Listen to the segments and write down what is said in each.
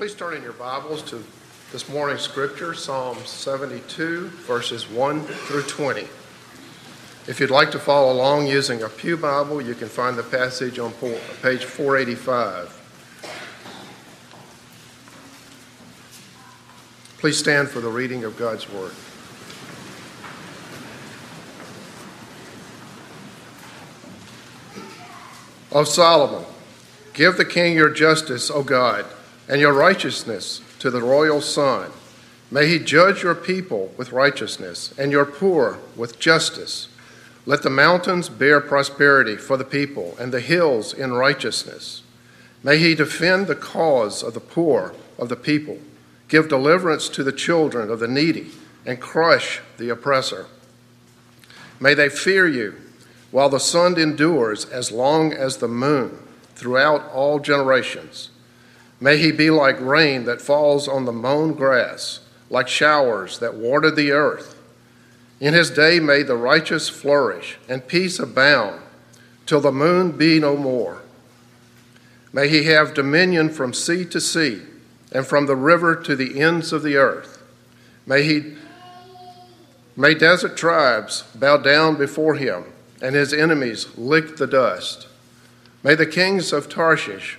Please turn in your Bibles to this morning's scripture, Psalm 72, verses 1 through 20. If you'd like to follow along using a Pew Bible, you can find the passage on page 485. Please stand for the reading of God's Word. Of Solomon, give the king your justice, O God and your righteousness to the royal son. May he judge your people with righteousness and your poor with justice. Let the mountains bear prosperity for the people and the hills in righteousness. May he defend the cause of the poor of the people, give deliverance to the children of the needy, and crush the oppressor. May they fear you while the sun endures as long as the moon throughout all generations. May he be like rain that falls on the mown grass, like showers that water the earth. In his day may the righteous flourish and peace abound till the moon be no more. May he have dominion from sea to sea and from the river to the ends of the earth. May he may desert tribes bow down before him and his enemies lick the dust. May the kings of Tarshish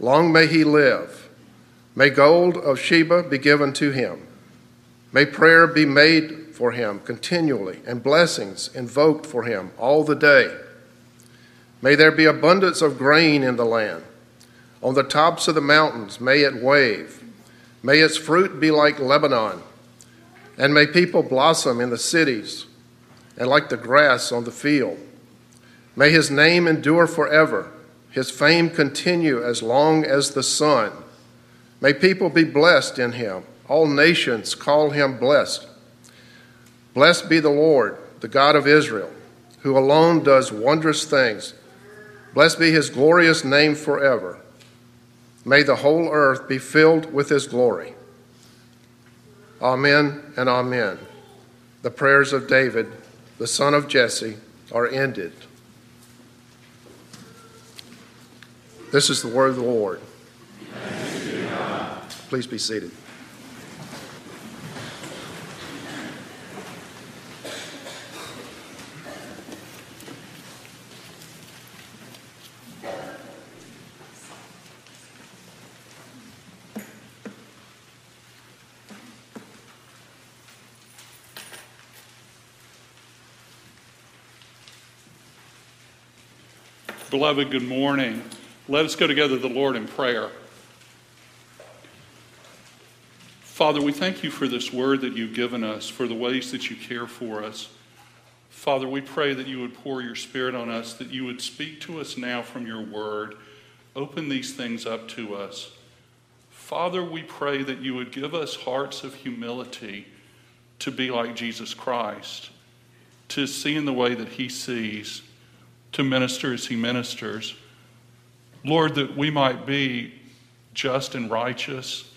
Long may he live. May gold of Sheba be given to him. May prayer be made for him continually, and blessings invoked for him all the day. May there be abundance of grain in the land. On the tops of the mountains, may it wave. May its fruit be like Lebanon. And may people blossom in the cities, and like the grass on the field. May his name endure forever his fame continue as long as the sun. May people be blessed in him. All nations call him blessed. Blessed be the Lord, the God of Israel, who alone does wondrous things. Blessed be his glorious name forever. May the whole earth be filled with his glory. Amen and amen. The prayers of David, the son of Jesse, are ended. This is the word of the Lord. Please be seated. Beloved, good morning. Let us go together to the Lord in prayer. Father, we thank you for this word that you've given us, for the ways that you care for us. Father, we pray that you would pour your spirit on us, that you would speak to us now from your word. Open these things up to us. Father, we pray that you would give us hearts of humility to be like Jesus Christ, to see in the way that he sees, to minister as he ministers. Lord, that we might be just and righteous.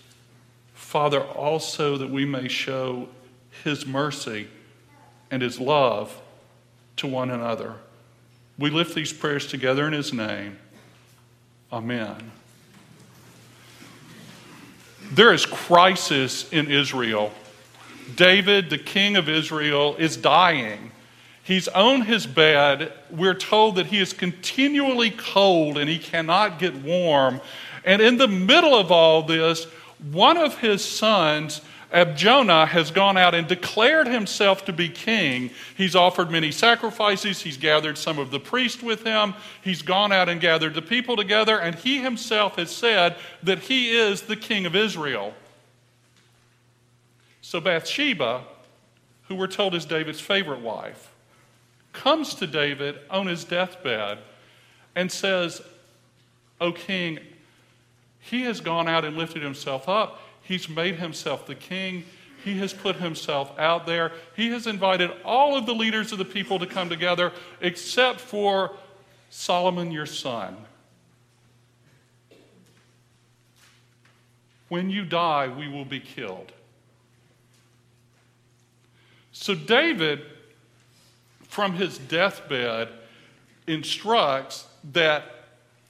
Father, also that we may show His mercy and His love to one another. We lift these prayers together in His name. Amen. There is crisis in Israel. David, the king of Israel, is dying. He's on his bed. We're told that he is continually cold and he cannot get warm. And in the middle of all this, one of his sons, Abijah, has gone out and declared himself to be king. He's offered many sacrifices. He's gathered some of the priests with him. He's gone out and gathered the people together. And he himself has said that he is the king of Israel. So Bathsheba, who we're told is David's favorite wife, comes to David on his deathbed and says, O king, He has gone out and lifted himself up. He's made himself the king. He has put himself out there. He has invited all of the leaders of the people to come together, except for Solomon, your son. When you die, we will be killed. So, David, from his deathbed, instructs that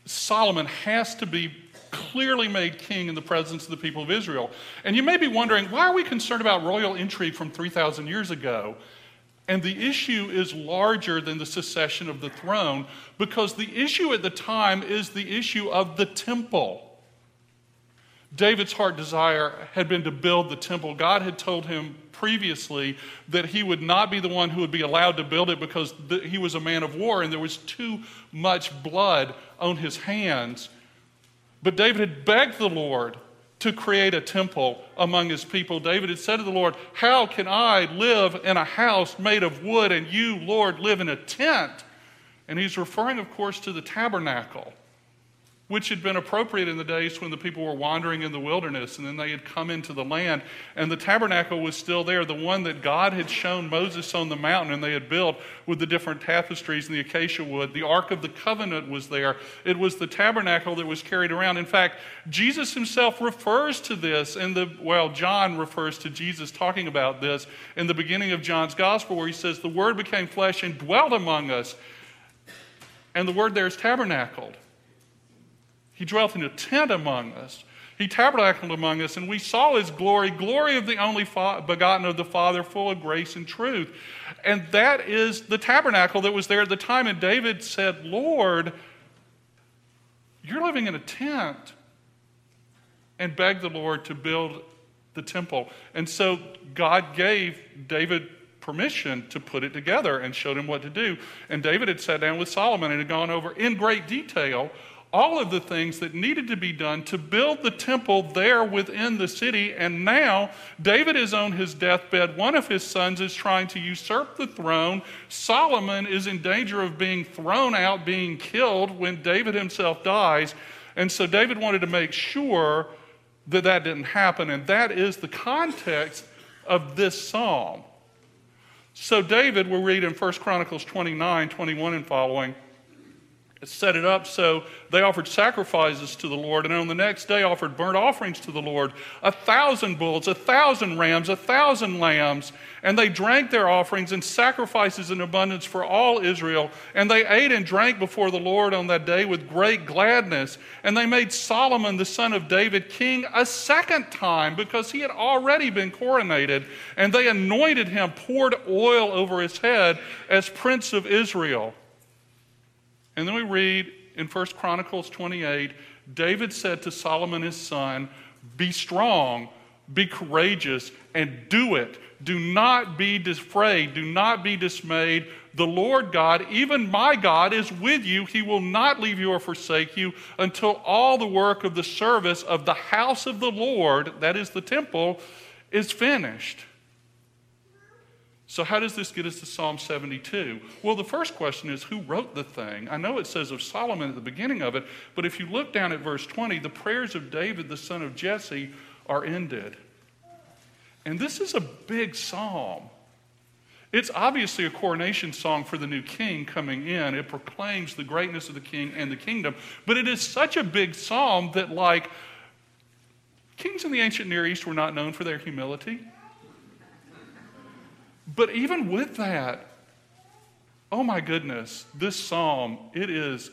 Solomon has to be clearly made king in the presence of the people of Israel. And you may be wondering, why are we concerned about royal intrigue from 3,000 years ago? And the issue is larger than the succession of the throne because the issue at the time is the issue of the temple. David's heart desire had been to build the temple. God had told him previously that he would not be the one who would be allowed to build it because he was a man of war and there was too much blood on his hands. But David had begged the Lord to create a temple among his people. David had said to the Lord, How can I live in a house made of wood and you, Lord, live in a tent? And he's referring, of course, to the tabernacle which had been appropriate in the days when the people were wandering in the wilderness and then they had come into the land. And the tabernacle was still there, the one that God had shown Moses on the mountain and they had built with the different tapestries and the acacia wood. The Ark of the Covenant was there. It was the tabernacle that was carried around. In fact, Jesus himself refers to this in the, well, John refers to Jesus talking about this in the beginning of John's gospel where he says, The Word became flesh and dwelt among us. And the word there is tabernacled. He dwelt in a tent among us. He tabernacled among us, and we saw his glory, glory of the only begotten of the Father, full of grace and truth. And that is the tabernacle that was there at the time. And David said, Lord, you're living in a tent. And begged the Lord to build the temple. And so God gave David permission to put it together and showed him what to do. And David had sat down with Solomon and had gone over in great detail all of the things that needed to be done to build the temple there within the city. And now David is on his deathbed. One of his sons is trying to usurp the throne. Solomon is in danger of being thrown out, being killed when David himself dies. And so David wanted to make sure that that didn't happen. And that is the context of this psalm. So David, we'll read in 1 Chronicles 29, 21 and following set it up so they offered sacrifices to the Lord, and on the next day offered burnt offerings to the Lord a thousand bulls, a thousand rams, a thousand lambs. And they drank their offerings and sacrifices in abundance for all Israel. And they ate and drank before the Lord on that day with great gladness. And they made Solomon, the son of David, king a second time because he had already been coronated. And they anointed him, poured oil over his head as prince of Israel. And then we read in 1 Chronicles 28 David said to Solomon his son, Be strong, be courageous, and do it. Do not be afraid, do not be dismayed. The Lord God, even my God, is with you. He will not leave you or forsake you until all the work of the service of the house of the Lord, that is the temple, is finished. So, how does this get us to Psalm 72? Well, the first question is who wrote the thing? I know it says of Solomon at the beginning of it, but if you look down at verse 20, the prayers of David, the son of Jesse, are ended. And this is a big psalm. It's obviously a coronation song for the new king coming in. It proclaims the greatness of the king and the kingdom. But it is such a big psalm that, like, kings in the ancient Near East were not known for their humility. But even with that, oh my goodness, this psalm, it is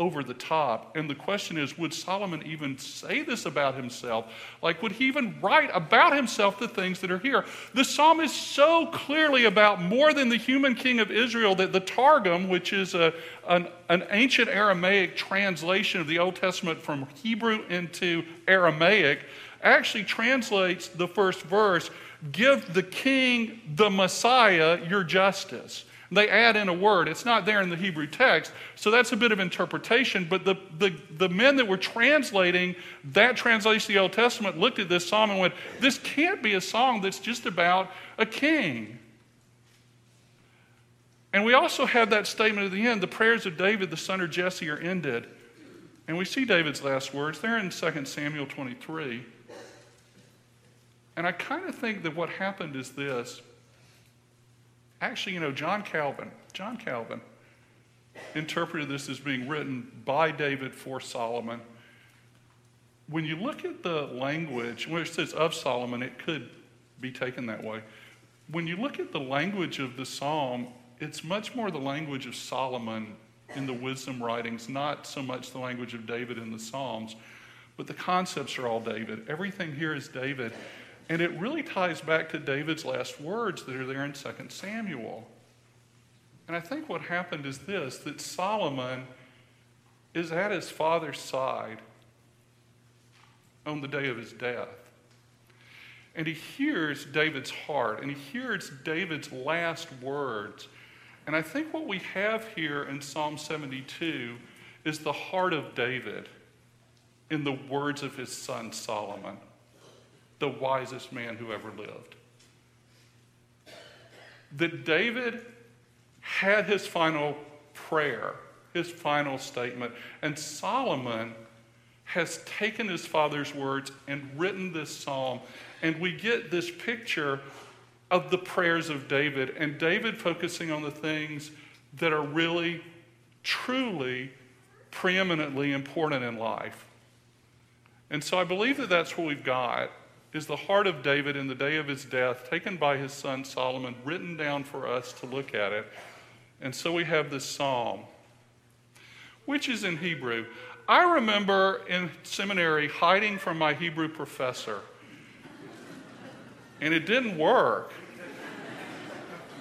over the top. And the question is would Solomon even say this about himself? Like, would he even write about himself the things that are here? The psalm is so clearly about more than the human king of Israel that the Targum, which is a, an, an ancient Aramaic translation of the Old Testament from Hebrew into Aramaic, actually translates the first verse Give the king, the Messiah, your justice. They add in a word. It's not there in the Hebrew text, so that's a bit of interpretation. But the, the, the men that were translating that translation of the Old Testament looked at this psalm and went, This can't be a song that's just about a king. And we also have that statement at the end the prayers of David, the son of Jesse, are ended. And we see David's last words. They're in 2 Samuel 23. And I kind of think that what happened is this. Actually, you know, John Calvin, John Calvin interpreted this as being written by David for Solomon. When you look at the language, where it says of Solomon, it could be taken that way. When you look at the language of the psalm, it's much more the language of Solomon in the wisdom writings, not so much the language of David in the Psalms, but the concepts are all David. Everything here is David. And it really ties back to David's last words that are there in 2 Samuel. And I think what happened is this that Solomon is at his father's side on the day of his death. And he hears David's heart and he hears David's last words. And I think what we have here in Psalm 72 is the heart of David in the words of his son Solomon, the wisest man who ever lived. That David had his final prayer, his final statement, and Solomon has taken his father's words and written this psalm. And we get this picture of the prayers of David, and David focusing on the things that are really, truly, preeminently important in life. And so I believe that that's what we've got is the heart of David in the day of his death, taken by his son Solomon, written down for us to look at it. And so we have this psalm, which is in Hebrew. I remember in seminary hiding from my Hebrew professor, and it didn't work.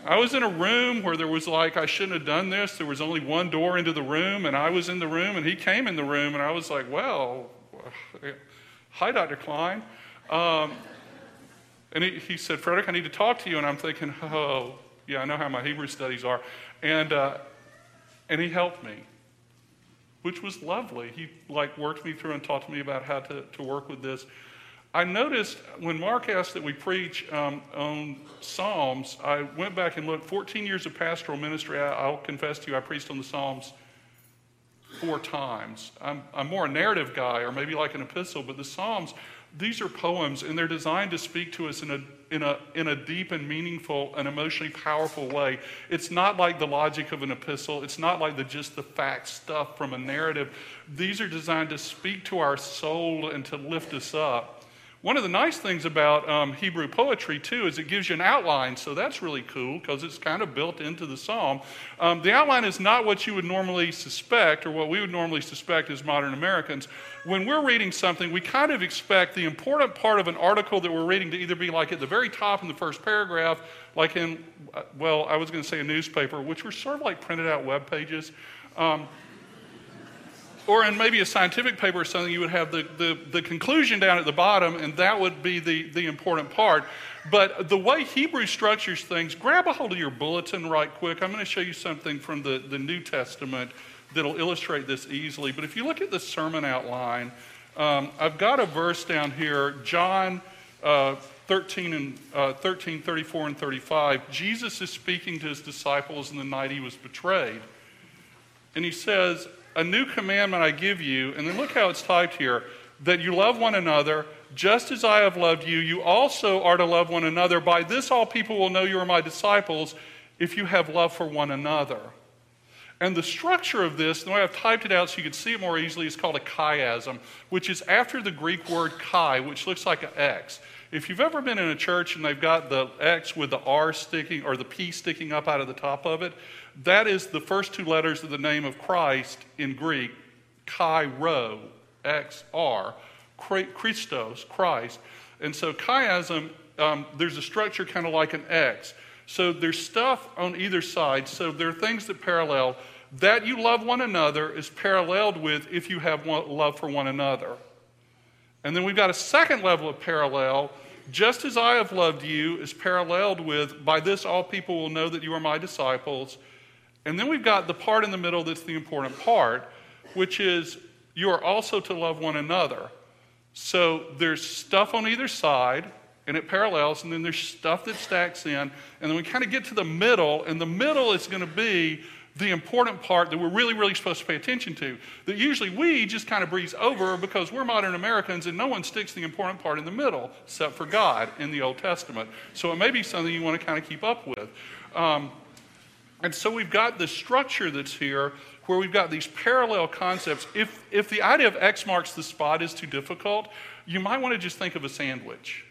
I was in a room where there was like, I shouldn't have done this. There was only one door into the room, and I was in the room, and he came in the room, and I was like, well, uh, hi, Dr. Klein. Um, and he, he, said, Fredric, I need to talk to you. And I'm thinking, oh, yeah, I know how my Hebrew studies are. And, uh, and he helped me, which was lovely. He like worked me through and talked to me about how to, to work with this. I noticed when Mark asked that we preach um, on Psalms, I went back and looked. 14 years of pastoral ministry, I, will confess to you, I preached on the Psalms four times. I'm, I'm more a narrative guy, or maybe like an epistle, but the Psalms, these are poems, and they're designed to speak to us in a, in a, in a deep and meaningful and emotionally powerful way. It's not like the logic of an epistle, it's not like the just the fact stuff from a narrative. These are designed to speak to our soul and to lift us up. One of the nice things about um, Hebrew poetry, too, is it gives you an outline, so that's really cool because it's kind of built into the psalm. Um, the outline is not what you would normally suspect or what we would normally suspect as modern Americans. When we're reading something, we kind of expect the important part of an article that we're reading to either be like at the very top in the first paragraph, like in, uh, well, I was going to say a newspaper, which were sort of like printed out web pages. Um, or in maybe a scientific paper or something, you would have the, the, the conclusion down at the bottom, and that would be the, the important part. But the way Hebrew structures things, grab a hold of your bulletin right quick. I'm going to show you something from the, the New Testament that'll illustrate this easily. But if you look at the sermon outline, um, I've got a verse down here, John uh, 13 and uh, 13, 34 and 35. Jesus is speaking to his disciples in the night he was betrayed. And he says, a new commandment I give you, and then look how it's typed here that you love one another just as I have loved you, you also are to love one another. By this, all people will know you are my disciples if you have love for one another. And the structure of this, the way I've typed it out so you can see it more easily, is called a chiasm, which is after the Greek word chi, which looks like an X. If you've ever been in a church and they've got the X with the R sticking or the P sticking up out of the top of it, that is the first two letters of the name of Christ in Greek, Chi-Rho, X-R, Christos, Christ. And so chiasm, um, there's a structure kind of like an X. So there's stuff on either side. So there are things that parallel. That you love one another is paralleled with if you have one, love for one another. And then we've got a second level of parallel. Just as I have loved you is paralleled with, by this all people will know that you are my disciples. And then we've got the part in the middle that's the important part, which is you are also to love one another. So there's stuff on either side, and it parallels, and then there's stuff that stacks in. And then we kind of get to the middle, and the middle is going to be the important part that we're really, really supposed to pay attention to, that usually we just kind of breeze over because we're modern Americans and no one sticks the important part in the middle except for God in the Old Testament. So it may be something you want to kind of keep up with. Um, and so we've got the structure that's here where we've got these parallel concepts. If, if the idea of X marks the spot is too difficult, you might want to just think of a sandwich.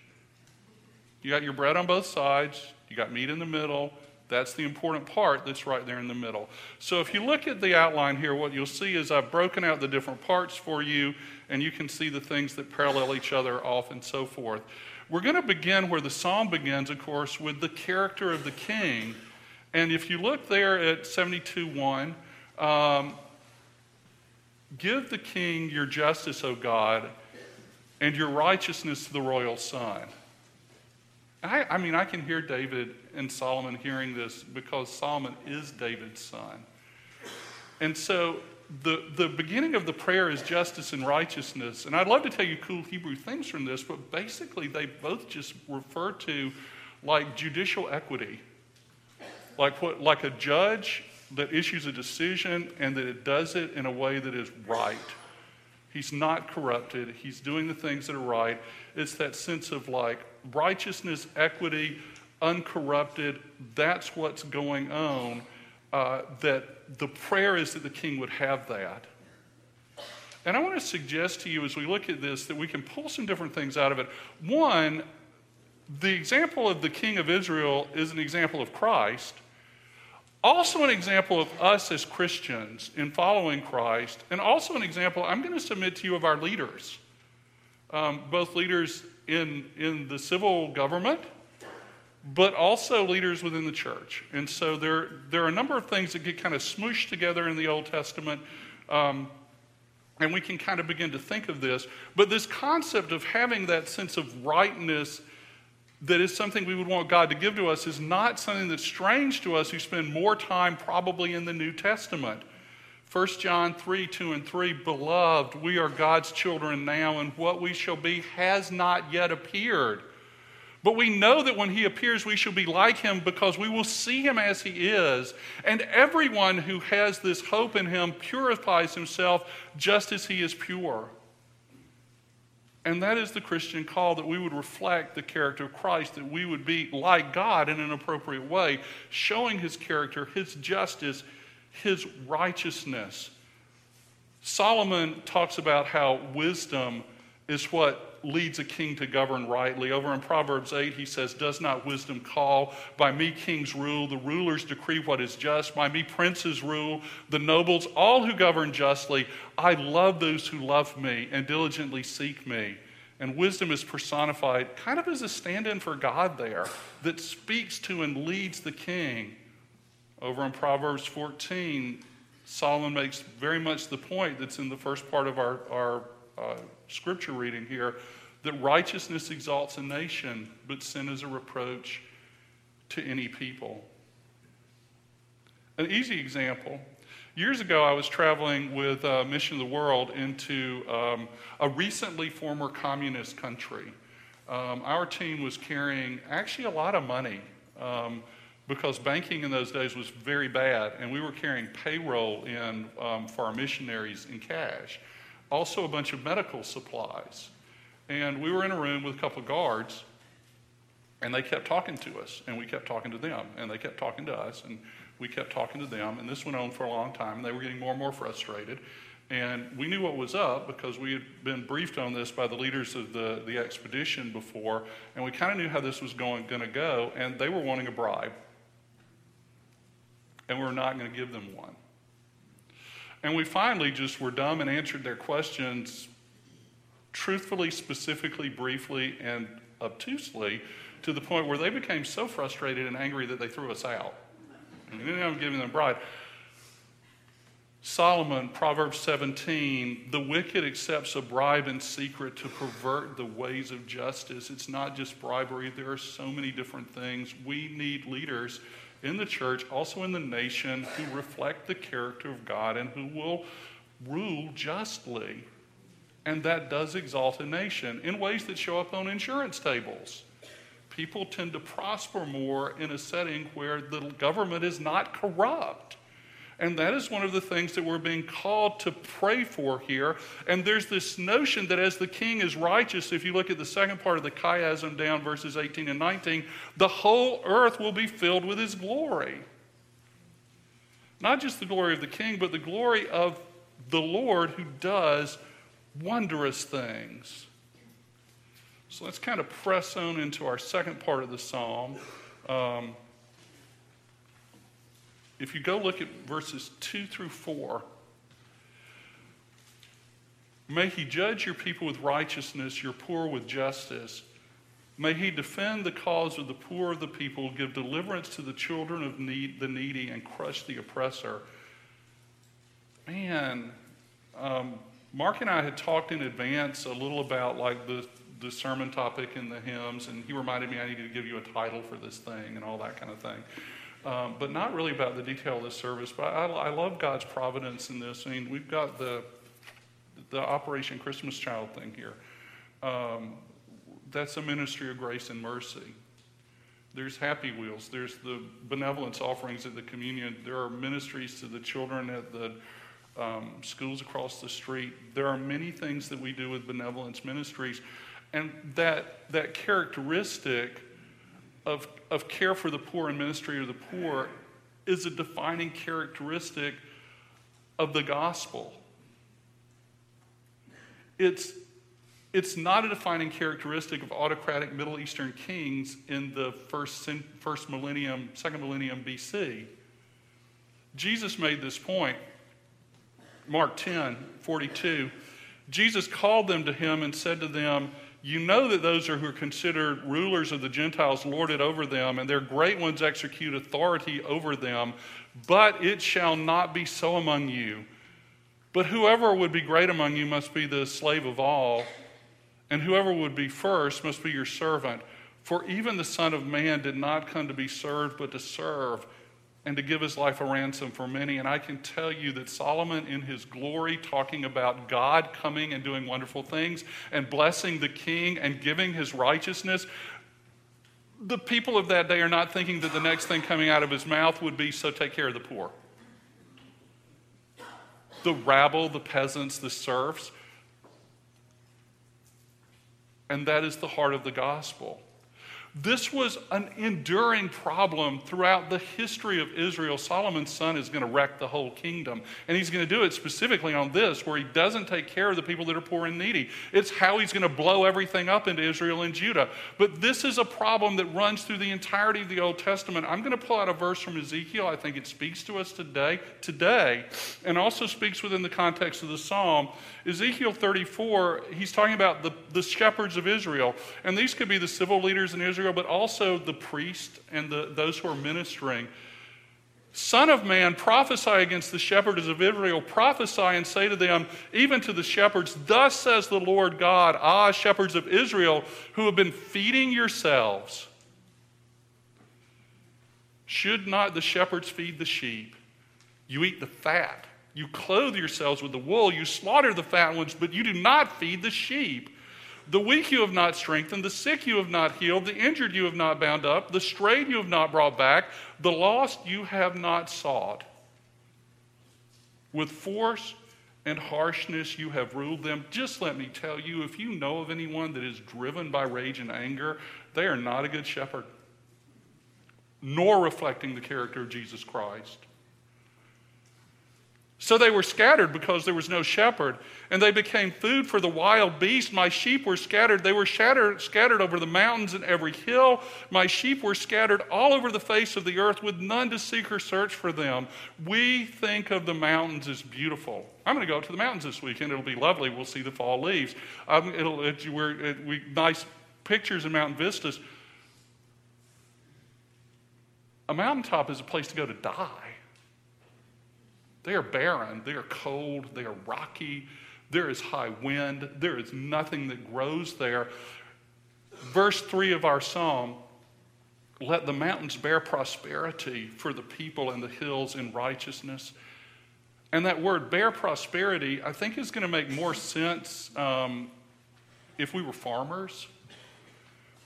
You got your bread on both sides, you got meat in the middle. That's the important part that's right there in the middle. So if you look at the outline here, what you'll see is I've broken out the different parts for you, and you can see the things that parallel each other off and so forth. We're going to begin where the psalm begins, of course, with the character of the king. And if you look there at 72 1, um, give the king your justice, O God, and your righteousness to the royal son. I, I, mean, I can hear David and Solomon hearing this because Solomon is David's son. And so the, the beginning of the prayer is justice and righteousness. And I'd love to tell you cool Hebrew things from this, but basically they both just refer to like judicial equity. Like what like a judge that issues a decision and that it does it in a way that is right. He's not corrupted. He's doing the things that are right. It's that sense of like righteousness, equity, uncorrupted. That's what's going on. Uh, that the prayer is that the king would have that. And I want to suggest to you as we look at this that we can pull some different things out of it. One, the example of the king of Israel is an example of Christ. Also, an example of us as Christians in following Christ, and also an example, I'm going to submit to you, of our leaders, um, both leaders in, in the civil government, but also leaders within the church. And so there, there are a number of things that get kind of smooshed together in the Old Testament. Um, and we can kind of begin to think of this. But this concept of having that sense of rightness that is something we would want God to give to us is not something that's strange to us who spend more time probably in the New Testament. 1 John 3 2 and 3 Beloved, we are God's children now, and what we shall be has not yet appeared. But we know that when he appears, we shall be like him because we will see him as he is. And everyone who has this hope in him purifies himself just as he is pure. And that is the Christian call that we would reflect the character of Christ, that we would be like God in an appropriate way, showing his character, his justice, his righteousness. Solomon talks about how wisdom is what leads a king to govern rightly. Over in Proverbs 8, he says, Does not wisdom call? By me kings rule, the rulers decree what is just. By me princes rule, the nobles, all who govern justly. I love those who love me and diligently seek me. And wisdom is personified kind of as a stand in for God there that speaks to and leads the king. Over in Proverbs 14, Solomon makes very much the point that's in the first part of our, our uh, scripture reading here that righteousness exalts a nation, but sin is a reproach to any people. An easy example Years ago, I was traveling with uh, Mission of the World into um, a recently former communist country. Um, our team was carrying actually a lot of money um, because banking in those days was very bad, and we were carrying payroll in um, for our missionaries in cash. Also, a bunch of medical supplies. And we were in a room with a couple of guards, and they kept talking to us, and we kept talking to them, and they kept talking to us. And we kept talking to them, and this went on for a long time, and they were getting more and more frustrated. And we knew what was up because we had been briefed on this by the leaders of the, the expedition before, and we kind of knew how this was going, going to go, and they were wanting a bribe. And we were not going to give them one. And we finally just were dumb and answered their questions truthfully, specifically, briefly, and obtusely to the point where they became so frustrated and angry that they threw us out. And then I'm giving them bride. Solomon, Proverbs 17, the wicked accepts a bribe in secret to pervert the ways of justice. It's not just bribery, there are so many different things. We need leaders in the church, also in the nation, who reflect the character of God and who will rule justly. And that does exalt a nation in ways that show up on insurance tables people tend to prosper more in a setting where the government is not corrupt. And that is one of the things that we're being called to pray for here. And there's this notion that as the king is righteous, if you look at the second part of the chiasm down, verses 18 and 19, the whole earth will be filled with his glory. Not just the glory of the king, but the glory of the Lord who does wondrous things. So let's kind of press on into our second part of the psalm. Um, if you go look at verses 2 through 4, may he judge your people with righteousness, your poor with justice. May he defend the cause of the poor of the people, give deliverance to the children of need, the needy, and crush the oppressor. Man, um, Mark and I had talked in advance a little about like the, the sermon topic and the hymns, and he reminded me I needed to give you a title for this thing and all that kind of thing. Um, but not really about the detail of the service. But I, I, love God's providence in this. I mean, we've got the the Operation Christmas Child thing here. Um, that's a ministry of grace and mercy. There's Happy Wheels. There's the benevolence offerings at the communion. There are ministries to the children at the um, schools across the street. There are many things that we do with benevolence ministries. And that, that characteristic of, of care for the poor and ministry of the poor is a defining characteristic of the gospel. It's, it's not a defining characteristic of autocratic Middle Eastern kings in the first, first millennium, second millennium BC. Jesus made this point. Mark 10, 42. Jesus called them to him and said to them, You know that those are who are considered rulers of the Gentiles lord it over them, and their great ones execute authority over them, but it shall not be so among you. But whoever would be great among you must be the slave of all, and whoever would be first must be your servant. For even the Son of Man did not come to be served, but to serve and to give his life a ransom for many. And I can tell you that Solomon, in his glory, talking about God coming and doing wonderful things and blessing the king and giving his righteousness, the people of that day are not thinking that the next thing coming out of his mouth would be, so take care of the poor. The rabble, the peasants, the serfs. And that is the heart of the gospel. This was an enduring problem throughout the history of Israel. Solomon's son is going to wreck the whole kingdom. And he's going to do it specifically on this, where he doesn't take care of the people that are poor and needy. It's how he's going to blow everything up into Israel and Judah. But this is a problem that runs through the entirety of the Old Testament. I'm going to pull out a verse from Ezekiel. I think it speaks to us today, today, and also speaks within the context of the psalm. Ezekiel 34, he's talking about the, the shepherds of Israel. And these could be the civil leaders in Israel, but also the priest and the, those who are ministering. Son of man, prophesy against the shepherds of Israel. Prophesy and say to them, even to the shepherds, Thus says the Lord God, Ah, shepherds of Israel, who have been feeding yourselves. Should not the shepherds feed the sheep? You eat the fat. You clothe yourselves with the wool. You slaughter the fat ones, but you do not feed the sheep. The weak you have not strengthened, the sick you have not healed, the injured you have not bound up, the strayed you have not brought back, the lost you have not sought. With force and harshness you have ruled them. Just let me tell you if you know of anyone that is driven by rage and anger, they are not a good shepherd, nor reflecting the character of Jesus Christ. So they were scattered because there was no shepherd, and they became food for the wild beast. My sheep were scattered. They were shattered, scattered over the mountains and every hill. My sheep were scattered all over the face of the earth with none to seek or search for them. We think of the mountains as beautiful. I'm going to go to the mountains this weekend. It'll be lovely. We'll see the fall leaves. Um, it'll, it, it, we, nice pictures and mountain vistas. A mountaintop is a place to go to die. They are barren, they are cold, they are rocky, there is high wind, there is nothing that grows there. Verse 3 of our psalm let the mountains bear prosperity for the people and the hills in righteousness. And that word bear prosperity, I think, is going to make more sense um, if we were farmers.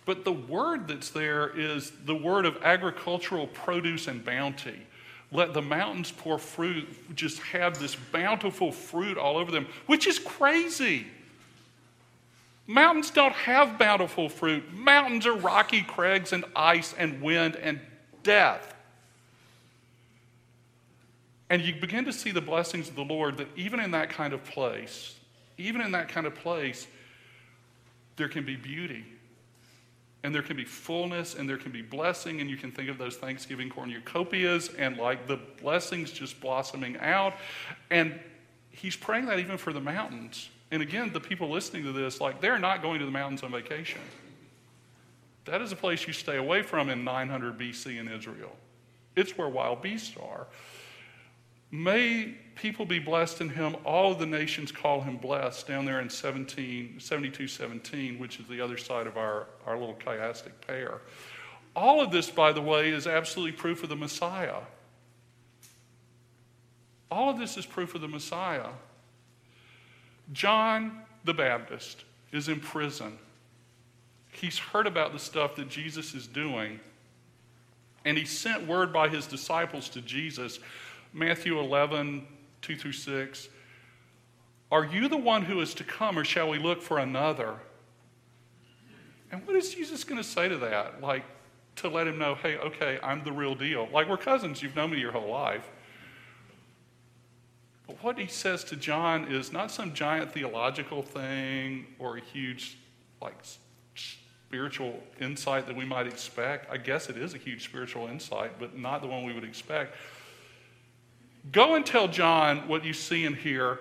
But the word that's there is the word of agricultural produce and bounty. Let the mountains pour fruit, just have this bountiful fruit all over them, which is crazy. Mountains don't have bountiful fruit. Mountains are rocky crags and ice and wind and death. And you begin to see the blessings of the Lord that even in that kind of place, even in that kind of place, there can be beauty and there can be fullness and there can be blessing and you can think of those thanksgiving cornucopias and like the blessings just blossoming out. And he's praying that even for the mountains. And again the people listening to this like they're not going to the mountains on vacation. That is a place you stay away from in 900 bc in israel. It's where wild beasts are May people be blessed in him. All of the nations call him blessed down there in 17, 72 17, which is the other side of our, our little chiastic pair. All of this, by the way, is absolutely proof of the Messiah. All of this is proof of the Messiah. John the Baptist is in prison. He's heard about the stuff that Jesus is doing, and he sent word by his disciples to Jesus Matthew 11, 2 through 6. Are you the one who is to come, or shall we look for another? And what is Jesus going to say to that? Like, to let him know, hey, okay, I'm the real deal. Like, we're cousins, you've known me your whole life. But what he says to John is not some giant theological thing or a huge, like, spiritual insight that we might expect. I guess it is a huge spiritual insight, but not the one we would expect. Go and tell John what you see and hear.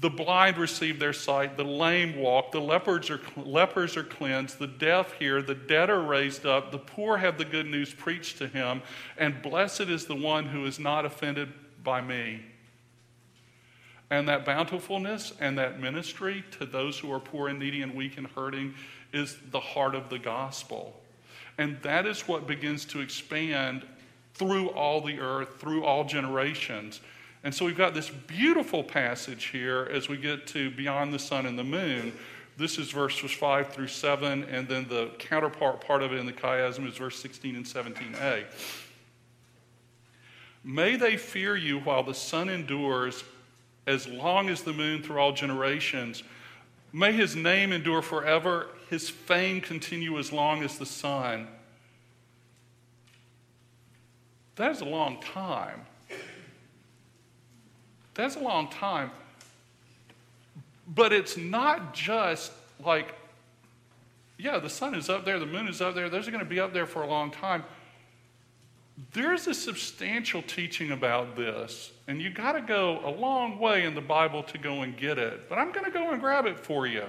The blind receive their sight, the lame walk, the lepers are, lepers are cleansed, the deaf hear, the dead are raised up, the poor have the good news preached to him, and blessed is the one who is not offended by me. And that bountifulness and that ministry to those who are poor and needy and weak and hurting is the heart of the gospel. And that is what begins to expand through all the earth, through all generations. And so we've got this beautiful passage here as we get to beyond the sun and the moon. This is verses 5 through 7, and then the counterpart part of it in the chiasm is verse 16 and 17a. May they fear you while the sun endures, as long as the moon through all generations. May his name endure forever, his fame continue as long as the sun. That's a long time. That's a long time. But it's not just like, yeah, the sun is up there, the moon is up there, those are going to be up there for a long time. There's a substantial teaching about this, and you got to go a long way in the Bible to go and get it. But I'm going to go and grab it for you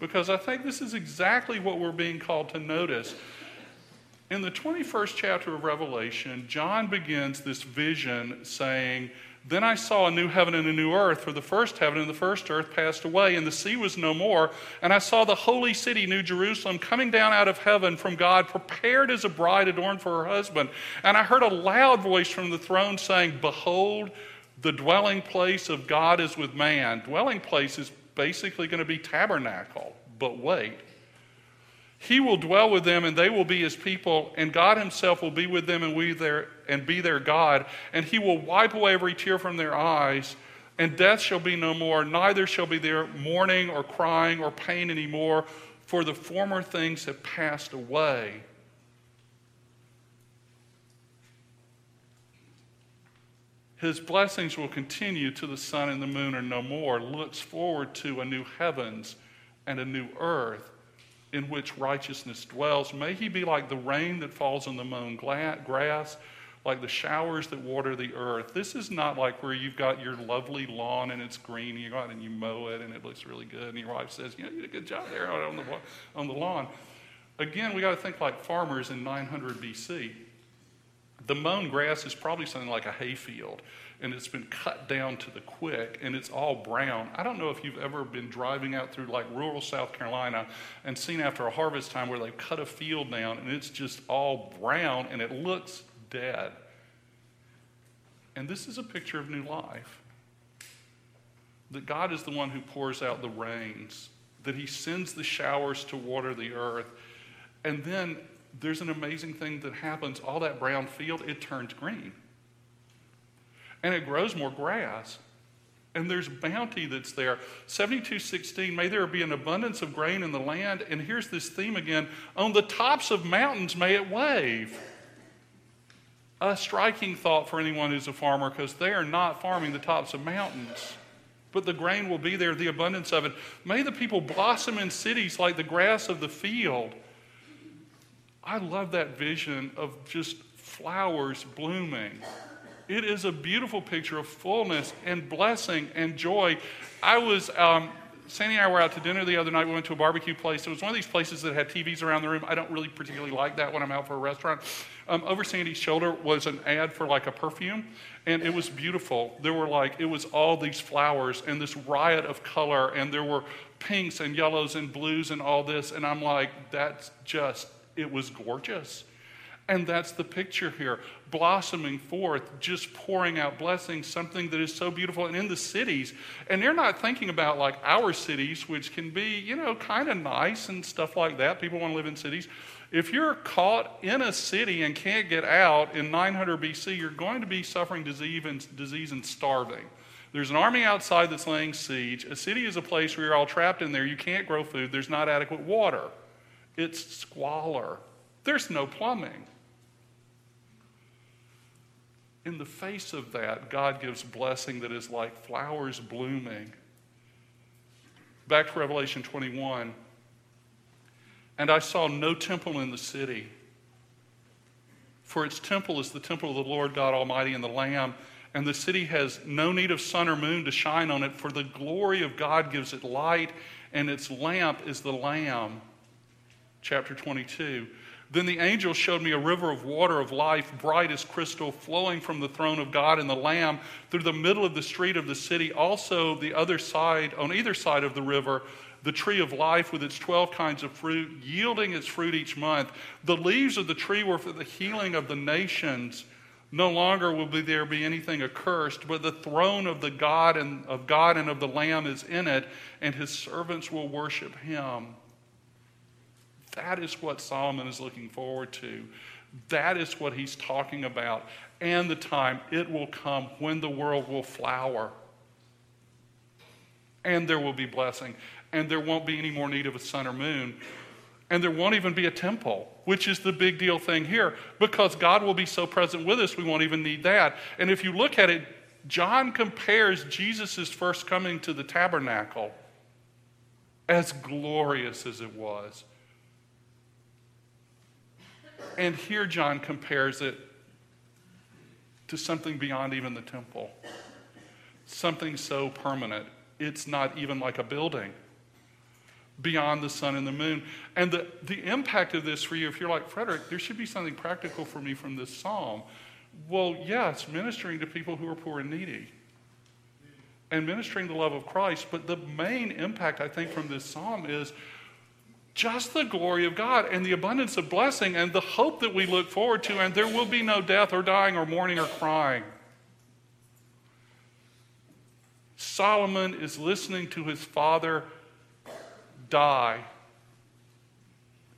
because I think this is exactly what we're being called to notice. In the 21st chapter of Revelation, John begins this vision saying, Then I saw a new heaven and a new earth, for the first heaven and the first earth passed away, and the sea was no more. And I saw the holy city, New Jerusalem, coming down out of heaven from God, prepared as a bride adorned for her husband. And I heard a loud voice from the throne saying, Behold, the dwelling place of God is with man. Dwelling place is basically going to be tabernacle. But wait, he will dwell with them, and they will be his people, and God himself will be with them and, we their, and be their God. And he will wipe away every tear from their eyes, and death shall be no more, neither shall be there mourning or crying or pain anymore, for the former things have passed away. His blessings will continue to the sun and the moon are no more, looks forward to a new heavens and a new earth in which righteousness dwells. May he be like the rain that falls on the mown grass, like the showers that water the earth. This is not like where you've got your lovely lawn and it's green, and you go out and you mow it and it looks really good, and your wife says, You know, you did a good job there on the, on the lawn. Again, we got to think like farmers in 900 BC. The mown grass is probably something like a hayfield and it's been cut down to the quick and it's all brown. I don't know if you've ever been driving out through like rural South Carolina and seen after a harvest time where they've cut a field down and it's just all brown and it looks dead. And this is a picture of new life. That God is the one who pours out the rains, that He sends the showers to water the earth. And then there's an amazing thing that happens. All that brown field, it turns green. And it grows more grass. And there's bounty that's there. 7216, may there be an abundance of grain in the land. And here's this theme again on the tops of mountains, may it wave. A striking thought for anyone who's a farmer because they are not farming the tops of mountains. But the grain will be there, the abundance of it. May the people blossom in cities like the grass of the field. I love that vision of just flowers blooming. It is a beautiful picture of fullness and blessing and joy. I was, um, Sandy and I were out to dinner the other night. We went to a barbecue place. It was one of these places that had TVs around the room. I don't really particularly like that when I'm out for a restaurant. Um, over Sandy's shoulder was an ad for like a perfume, and it was beautiful. There were like, it was all these flowers and this riot of color, and there were pinks and yellows and blues and all this. And I'm like, that's just, it was gorgeous. And that's the picture here blossoming forth, just pouring out blessings, something that is so beautiful. And in the cities, and they're not thinking about like our cities, which can be, you know, kind of nice and stuff like that. People want to live in cities. If you're caught in a city and can't get out in 900 BC, you're going to be suffering disease and, disease and starving. There's an army outside that's laying siege. A city is a place where you're all trapped in there. You can't grow food. There's not adequate water. It's squalor. There's no plumbing. In the face of that, God gives blessing that is like flowers blooming. Back to Revelation 21. And I saw no temple in the city, for its temple is the temple of the Lord God Almighty and the Lamb. And the city has no need of sun or moon to shine on it, for the glory of God gives it light, and its lamp is the Lamb. Chapter 22. Then the angel showed me a river of water of life, bright as crystal, flowing from the throne of God and the Lamb through the middle of the street of the city. Also, the other side, on either side of the river, the tree of life with its 12 kinds of fruit, yielding its fruit each month. The leaves of the tree were for the healing of the nations. No longer will be there be anything accursed, but the throne of the God and of God and of the Lamb is in it, and his servants will worship him. That is what Solomon is looking forward to. That is what he's talking about. And the time it will come when the world will flower. And there will be blessing. And there won't be any more need of a sun or moon. And there won't even be a temple, which is the big deal thing here. Because God will be so present with us, we won't even need that. And if you look at it, John compares Jesus' first coming to the tabernacle as glorious as it was. And here John compares it to something beyond even the temple, something so permanent. It's not even like a building beyond the sun and the moon. And the, the impact of this for you, if you're like, Fredric, there should be something practical for me from this psalm. Well, yes, ministering to people who are poor and needy and ministering the love of Christ. But the main impact, I think, from this psalm is just the glory of God and the abundance of blessing and the hope that we look forward to, and there will be no death or dying or mourning or crying. Solomon is listening to his father die.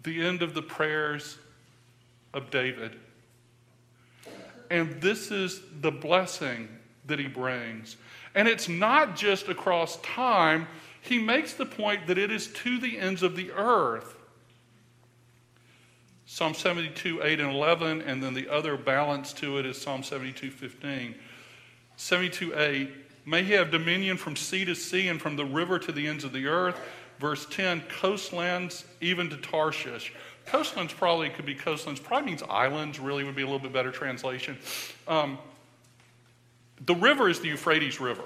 The end of the prayers of David. And this is the blessing that he brings. And it's not just across time he makes the point that it is to the ends of the earth. Psalm 72, 8 and 11, and then the other balance to it is Psalm 72, 15. 72, 8, may he have dominion from sea to sea and from the river to the ends of the earth. Verse 10, coastlands even to Tarshish. Coastlands probably could be coastlands, probably means islands, really would be a little bit better translation. Um, the river is the Euphrates River.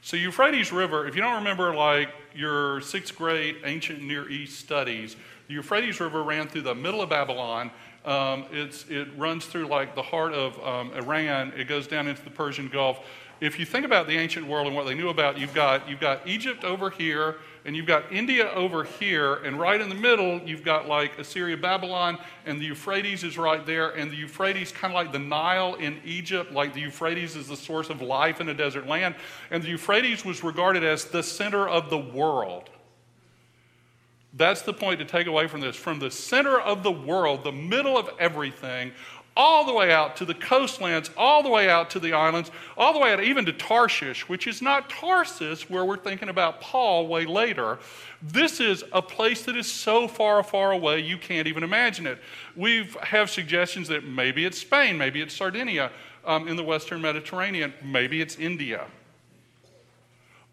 So, Euphrates River, if you don't remember like your sixth grade ancient Near East studies, the Euphrates River ran through the middle of Babylon. Um, it runs through like the heart of um, Iran. It goes down into the Persian Gulf. If you think about the ancient world and what they knew about, you've got, you've got Egypt over here, and you've got India over here, and right in the middle, you've got like Assyria, Babylon, and the Euphrates is right there. And the Euphrates, kind of like the Nile in Egypt, like the Euphrates is the source of life in a desert land. And the Euphrates was regarded as the center of the world. That's the point to take away from this. From the center of the world, the middle of everything, all the way out to the coastlands, all the way out to the islands, all the way out even to Tarshish, which is not Tarsus, where we're thinking about Paul way later. This is a place that is so far, far away you can't even imagine it. We have suggestions that maybe it's Spain, maybe it's Sardinia um, in the Western Mediterranean, maybe it's India.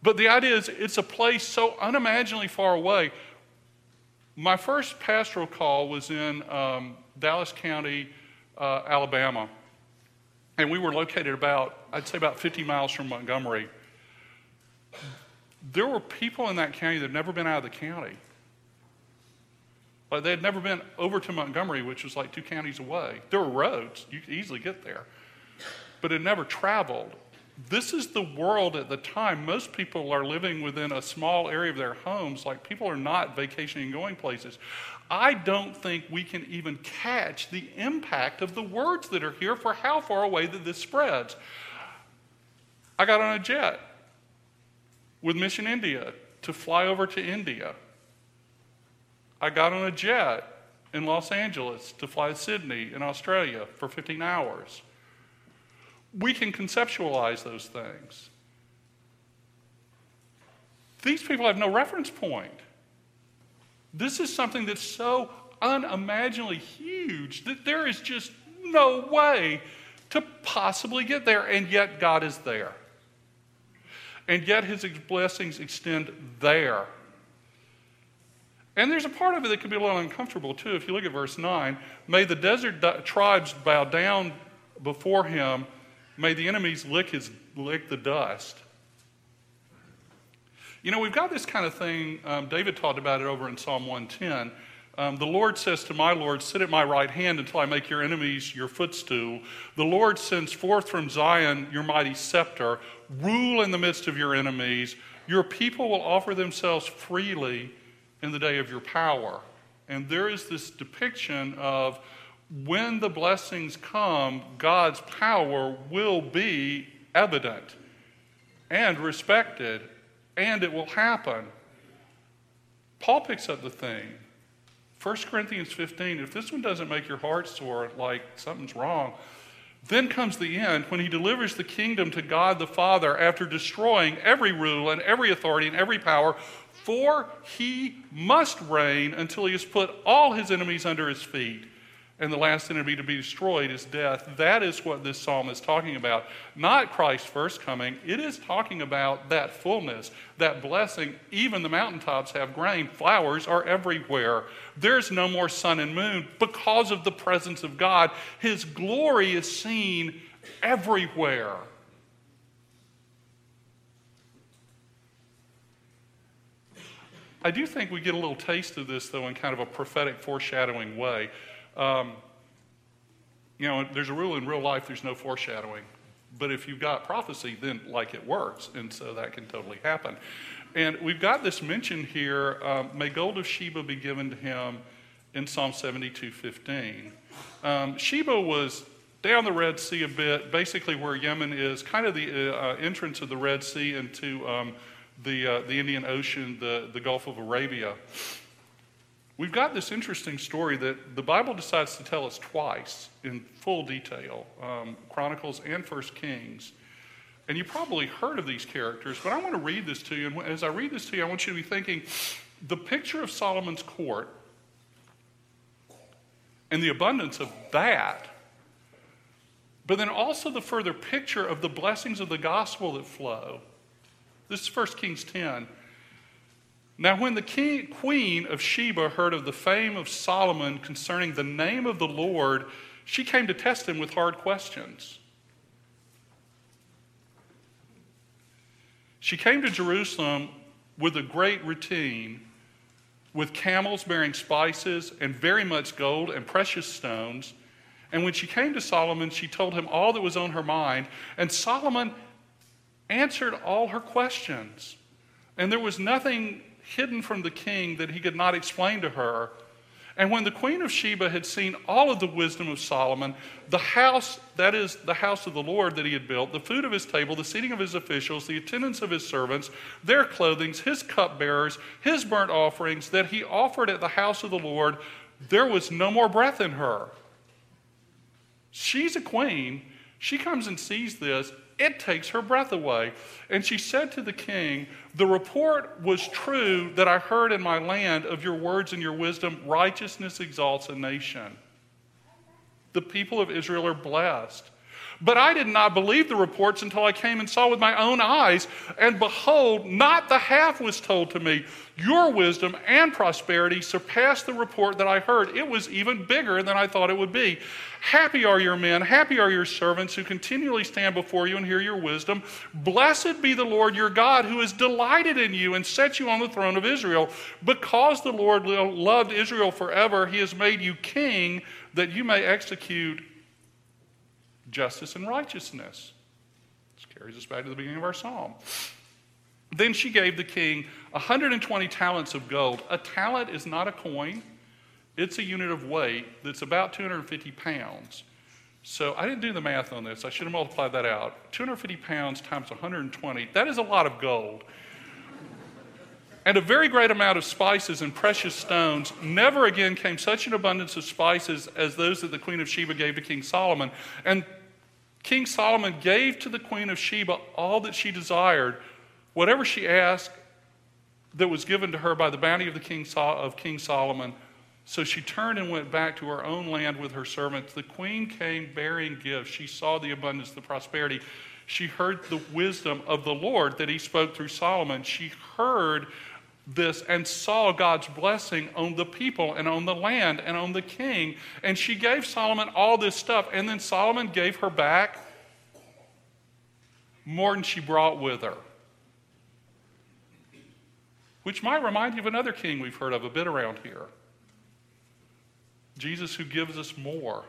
But the idea is it's a place so unimaginably far away. My first pastoral call was in um, Dallas County uh, Alabama. And we were located about, I'd say, about 50 miles from Montgomery. There were people in that county that had never been out of the county. Like they had never been over to Montgomery, which was like two counties away. There were roads, you could easily get there, but had never traveled. This is the world at the time. Most people are living within a small area of their homes. Like people are not vacationing going places. I don't think we can even catch the impact of the words that are here for how far away that this spreads. I got on a jet with Mission India to fly over to India. I got on a jet in Los Angeles to fly to Sydney in Australia for 15 hours. We can conceptualize those things. These people have no reference point. This is something that's so unimaginably huge that there is just no way to possibly get there, and yet God is there. And yet his blessings extend there. And there's a part of it that can be a little uncomfortable too. If you look at verse 9, may the desert tribes bow down before him, may the enemies lick, his, lick the dust. You know, we've got this kind of thing. Um, David talked about it over in Psalm 110. Um, the Lord says to my Lord, Sit at my right hand until I make your enemies your footstool. The Lord sends forth from Zion your mighty scepter. Rule in the midst of your enemies. Your people will offer themselves freely in the day of your power. And there is this depiction of when the blessings come, God's power will be evident and respected and it will happen. Paul picks up the thing. 1 Corinthians 15, if this one doesn't make your heart soar, like something's wrong, then comes the end when he delivers the kingdom to God the Father after destroying every rule and every authority and every power, for he must reign until he has put all his enemies under his feet and the last enemy to be destroyed is death. That is what this psalm is talking about. Not Christ's first coming, it is talking about that fullness, that blessing. Even the mountaintops have grain, flowers are everywhere. There's no more sun and moon because of the presence of God. His glory is seen everywhere. I do think we get a little taste of this, though, in kind of a prophetic foreshadowing way. Um, you know, there's a rule in real life there's no foreshadowing. But if you've got prophecy, then like it works. And so that can totally happen. And we've got this mention here um, may gold of Sheba be given to him in Psalm 72 15. Um, Sheba was down the Red Sea a bit, basically where Yemen is, kind of the uh, entrance of the Red Sea into um, the, uh, the Indian Ocean, the, the Gulf of Arabia. We've got this interesting story that the Bible decides to tell us twice in full detail um, Chronicles and First Kings. And you probably heard of these characters, but I want to read this to you. And as I read this to you, I want you to be thinking the picture of Solomon's court and the abundance of that, but then also the further picture of the blessings of the gospel that flow. This is 1 Kings 10. Now, when the king, queen of Sheba heard of the fame of Solomon concerning the name of the Lord, she came to test him with hard questions. She came to Jerusalem with a great routine, with camels bearing spices and very much gold and precious stones. And when she came to Solomon, she told him all that was on her mind, and Solomon answered all her questions. And there was nothing hidden from the king that he could not explain to her. And when the queen of Sheba had seen all of the wisdom of Solomon, the house, that is, the house of the Lord that he had built, the food of his table, the seating of his officials, the attendance of his servants, their clothing, his cupbearers, his burnt offerings that he offered at the house of the Lord, there was no more breath in her. She's a queen. She comes and sees this. It takes her breath away. And she said to the king, The report was true that I heard in my land of your words and your wisdom. Righteousness exalts a nation. The people of Israel are blessed. But I did not believe the reports until I came and saw with my own eyes. And behold, not the half was told to me. Your wisdom and prosperity surpassed the report that I heard. It was even bigger than I thought it would be. Happy are your men, happy are your servants who continually stand before you and hear your wisdom. Blessed be the Lord your God who has delighted in you and set you on the throne of Israel. Because the Lord loved Israel forever, he has made you king that you may execute justice and righteousness. This carries us back to the beginning of our psalm. Then she gave the king 120 talents of gold. A talent is not a coin, it's a unit of weight that's about 250 pounds. So I didn't do the math on this. I should have multiplied that out. 250 pounds times 120, that is a lot of gold. And a very great amount of spices and precious stones. Never again came such an abundance of spices as those that the Queen of Sheba gave to King Solomon. And King Solomon gave to the Queen of Sheba all that she desired, whatever she asked that was given to her by the bounty of the King of King Solomon. So she turned and went back to her own land with her servants. The queen came bearing gifts. She saw the abundance, the prosperity. She heard the wisdom of the Lord that he spoke through Solomon. She heard this and saw God's blessing on the people and on the land and on the king. And she gave Solomon all this stuff. And then Solomon gave her back more than she brought with her. Which might remind you of another king we've heard of a bit around here Jesus, who gives us more.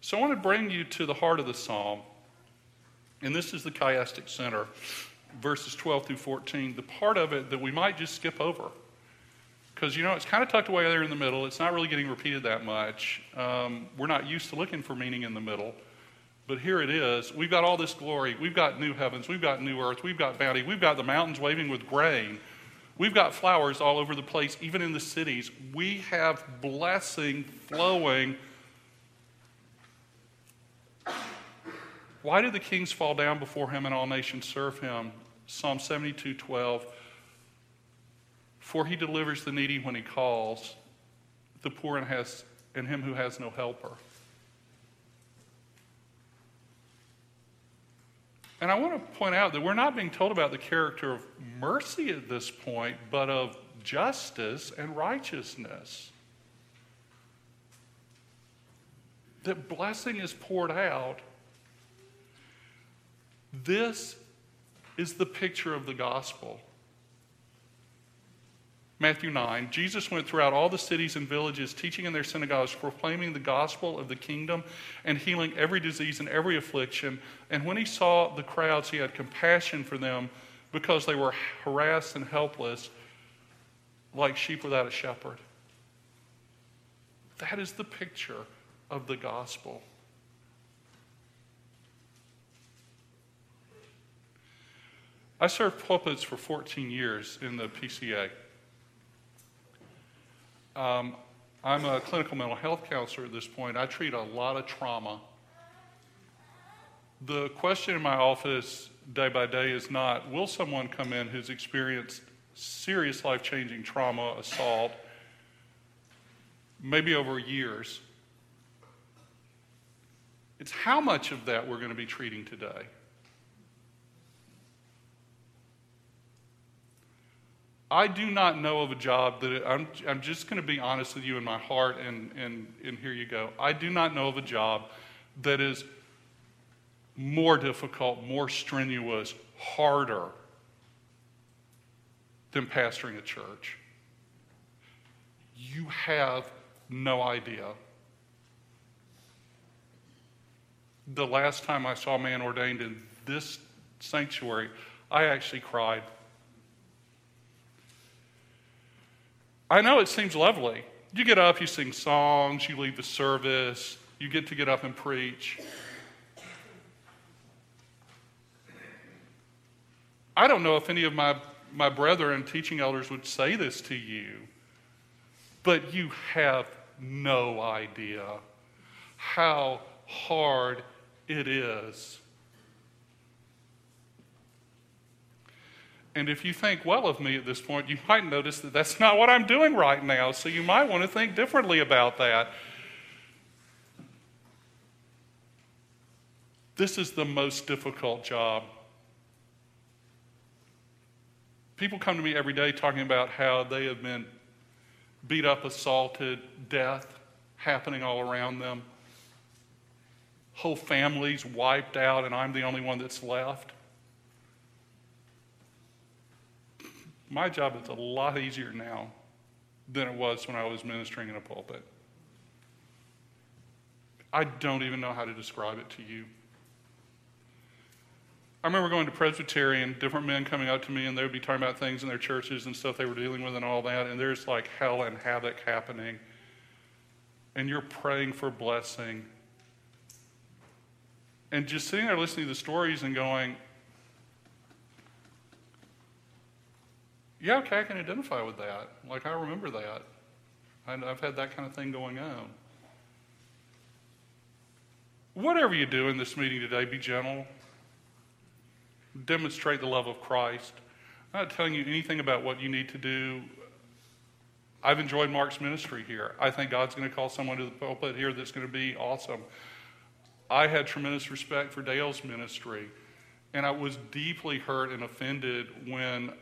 So I want to bring you to the heart of the psalm. And this is the chiastic center verses 12 through 14, the part of it that we might just skip over. Because, you know, it's kind of tucked away there in the middle. It's not really getting repeated that much. Um, we're not used to looking for meaning in the middle. But here it is. We've got all this glory. We've got new heavens. We've got new earth. We've got bounty. We've got the mountains waving with grain. We've got flowers all over the place, even in the cities. We have blessing flowing. Why do the kings fall down before him and all nations serve him? Psalm 72 12. For he delivers the needy when he calls, the poor and, has, and him who has no helper. And I want to point out that we're not being told about the character of mercy at this point, but of justice and righteousness. That blessing is poured out this is the picture of the gospel. Matthew 9, Jesus went throughout all the cities and villages, teaching in their synagogues, proclaiming the gospel of the kingdom and healing every disease and every affliction. And when he saw the crowds, he had compassion for them because they were harassed and helpless, like sheep without a shepherd. That is the picture of the gospel. I served pulpits for 14 years in the PCA. Um, I'm a clinical mental health counselor at this point. I treat a lot of trauma. The question in my office day by day is not will someone come in who's experienced serious life changing trauma, assault, maybe over years? It's how much of that we're going to be treating today. I do not know of a job that I'm, I'm just going to be honest with you in my heart, and, and, and here you go. I do not know of a job that is more difficult, more strenuous, harder than pastoring a church. You have no idea. The last time I saw a man ordained in this sanctuary, I actually cried. I know it seems lovely. You get up, you sing songs, you leave the service, you get to get up and preach. I don't know if any of my, my brethren teaching elders would say this to you, but you have no idea how hard it is. And if you think well of me at this point, you might notice that that's not what I'm doing right now. So you might want to think differently about that. This is the most difficult job. People come to me every day talking about how they have been beat up, assaulted, death happening all around them. Whole families wiped out, and I'm the only one that's left. My job is a lot easier now than it was when I was ministering in a pulpit. I don't even know how to describe it to you. I remember going to Presbyterian, different men coming up to me, and they would be talking about things in their churches and stuff they were dealing with and all that, and there's like hell and havoc happening. And you're praying for blessing. And just sitting there listening to the stories and going, Yeah, okay, I can identify with that. Like, I remember that. And I've had that kind of thing going on. Whatever you do in this meeting today, be gentle. Demonstrate the love of Christ. I'm not telling you anything about what you need to do. I've enjoyed Mark's ministry here. I think God's going to call someone to the pulpit here that's going to be awesome. I had tremendous respect for Dale's ministry. And I was deeply hurt and offended when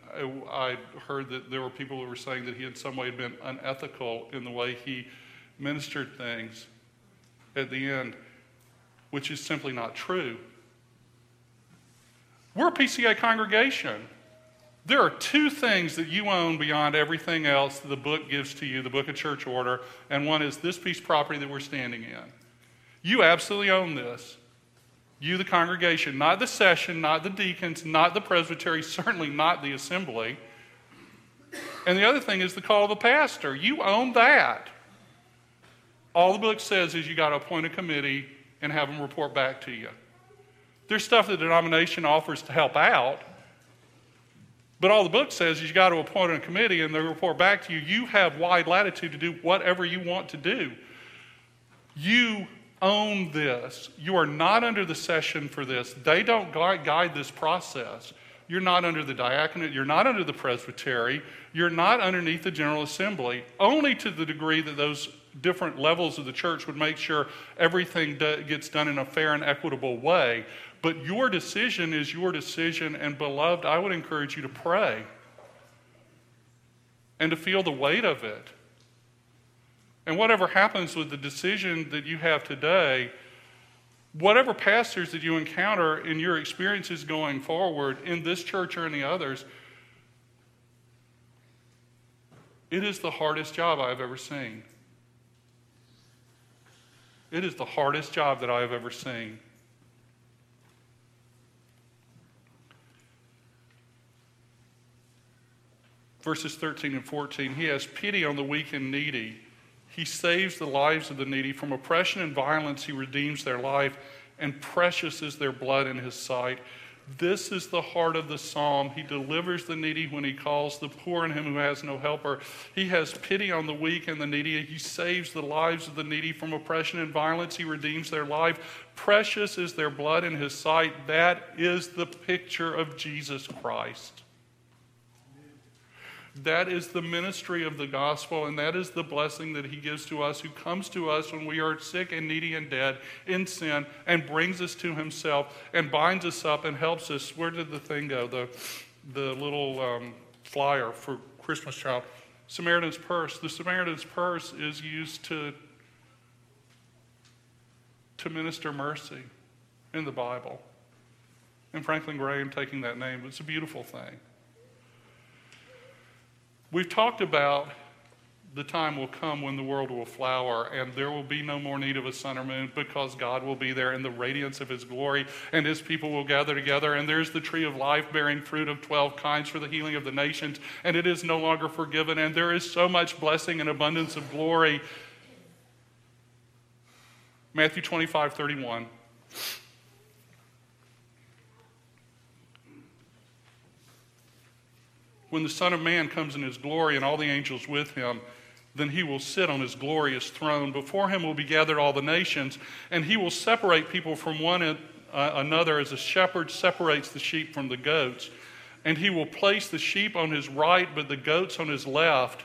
I heard that there were people who were saying that he in some way had been unethical in the way he ministered things at the end, which is simply not true. We're a PCA congregation. There are two things that you own beyond everything else that the book gives to you, the book of church order, and one is this piece of property that we're standing in. You absolutely own this. You, the congregation, not the session, not the deacons, not the presbytery, certainly not the assembly. And the other thing is the call of the pastor. You own that. All the book says is you got to appoint a committee and have them report back to you. There's stuff the denomination offers to help out, but all the book says is you got to appoint a committee and they report back to you. You have wide latitude to do whatever you want to do. You own this. You are not under the session for this. They don't guide this process. You're not under the diaconate. You're not under the presbytery. You're not underneath the General Assembly, only to the degree that those different levels of the church would make sure everything do, gets done in a fair and equitable way. But your decision is your decision, and beloved, I would encourage you to pray and to feel the weight of it and whatever happens with the decision that you have today, whatever pastors that you encounter in your experiences going forward in this church or any others, it is the hardest job I've ever seen. It is the hardest job that I have ever seen. Verses 13 and 14 He has pity on the weak and needy he saves the lives of the needy. From oppression and violence, He redeems their life, and precious is their blood in His sight. This is the heart of the psalm. He delivers the needy when he calls, the poor and him who has no helper. He has pity on the weak and the needy. He saves the lives of the needy from oppression and violence. He redeems their life. Precious is their blood in his sight. That is the picture of Jesus Christ. That is the ministry of the gospel, and that is the blessing that he gives to us, who comes to us when we are sick and needy and dead in sin, and brings us to himself, and binds us up and helps us. Where did the thing go? The, the little um, flyer for Christmas child. Samaritan's purse. The Samaritan's purse is used to, to minister mercy in the Bible. And Franklin Graham taking that name, it's a beautiful thing. We've talked about the time will come when the world will flower and there will be no more need of a sun or moon because God will be there in the radiance of his glory and his people will gather together. And there's the tree of life bearing fruit of 12 kinds for the healing of the nations, and it is no longer forgiven. And there is so much blessing and abundance of glory. Matthew 25, 31. When the Son of Man comes in his glory and all the angels with him, Then he will sit on his glorious throne. Before him will be gathered all the nations, and he will separate people from one uh, another as a shepherd separates the sheep from the goats. And he will place the sheep on his right, but the goats on his left.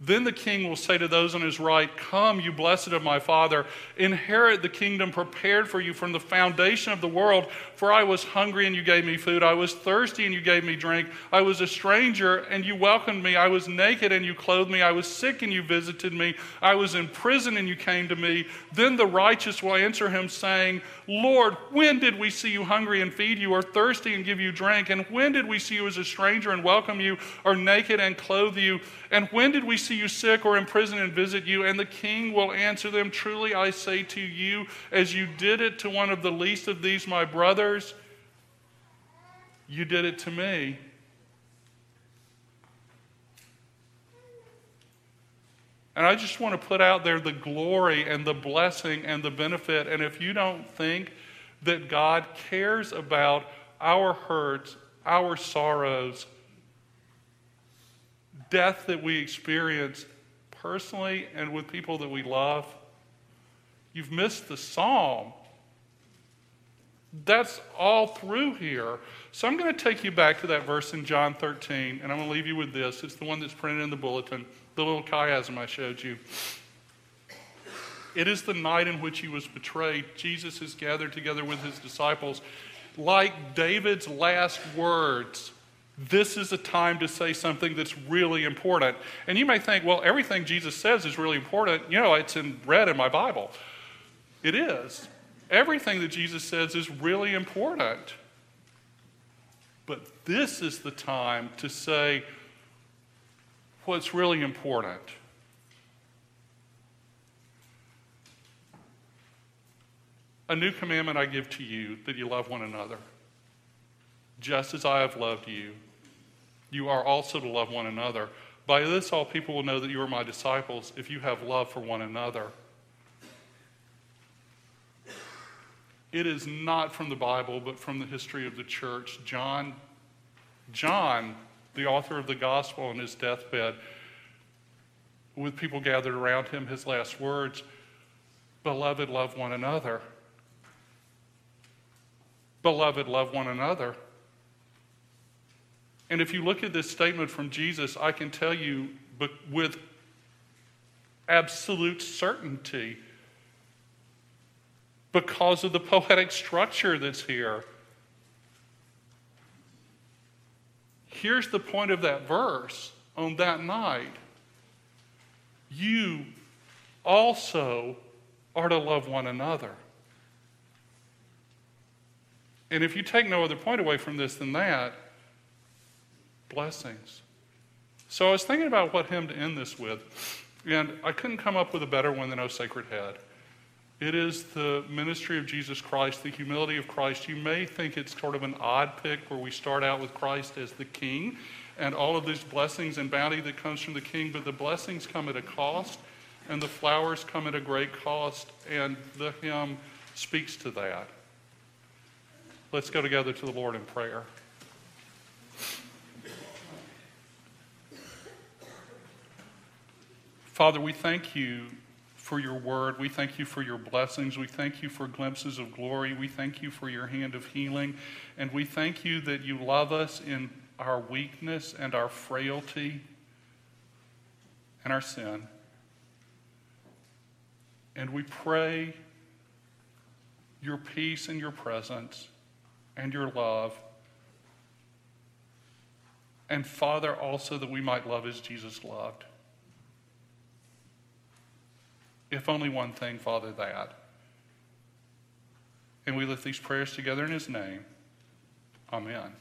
Then the king will say to those on his right, Come, you blessed of my father, inherit the kingdom prepared for you from the foundation of the world. For I was hungry and you gave me food. I was thirsty and you gave me drink. I was a stranger and you welcomed me. I was naked and you clothed me. I was sick and you visited me. I was in prison and you came to me. Then the righteous will answer him, saying, Lord, when did we see you hungry and feed you, or thirsty and give you drink? And when did we see you as a stranger and welcome you, or naked and clothe you? And when did we see you sick or in prison and visit you? And the king will answer them, Truly I say to you, as you did it to one of the least of these my brothers, you did it to me. And I just want to put out there the glory and the blessing and the benefit. And if you don't think that God cares about our hurts, our sorrows, death that we experience personally and with people that we love, you've missed the psalm. That's all through here. So I'm going to take you back to that verse in John 13, and I'm going to leave you with this. It's the one that's printed in the bulletin, the little chiasm I showed you. It is the night in which he was betrayed. Jesus is gathered together with his disciples. Like David's last words, this is a time to say something that's really important. And you may think, well, everything Jesus says is really important. You know, it's in red in my Bible. It is. Everything that Jesus says is really important. But this is the time to say what's really important. A new commandment I give to you that you love one another. Just as I have loved you, you are also to love one another. By this, all people will know that you are my disciples if you have love for one another. It is not from the Bible, but from the history of the church. John, John, the author of the gospel on his deathbed, with people gathered around him, his last words Beloved, love one another. Beloved, love one another. And if you look at this statement from Jesus, I can tell you with absolute certainty, because of the poetic structure that's here. Here's the point of that verse on that night. You also are to love one another. And if you take no other point away from this than that, blessings. So I was thinking about what hymn to end this with, and I couldn't come up with a better one than O Sacred Head. It is the ministry of Jesus Christ, the humility of Christ. You may think it's sort of an odd pick where we start out with Christ as the king and all of these blessings and bounty that comes from the king, but the blessings come at a cost and the flowers come at a great cost, and the hymn speaks to that. Let's go together to the Lord in prayer. Father, we thank you for your word. We thank you for your blessings. We thank you for glimpses of glory. We thank you for your hand of healing. And we thank you that you love us in our weakness and our frailty and our sin. And we pray your peace and your presence and your love. And Father, also that we might love as Jesus loved. If only one thing, Father, that. And we lift these prayers together in His name. Amen.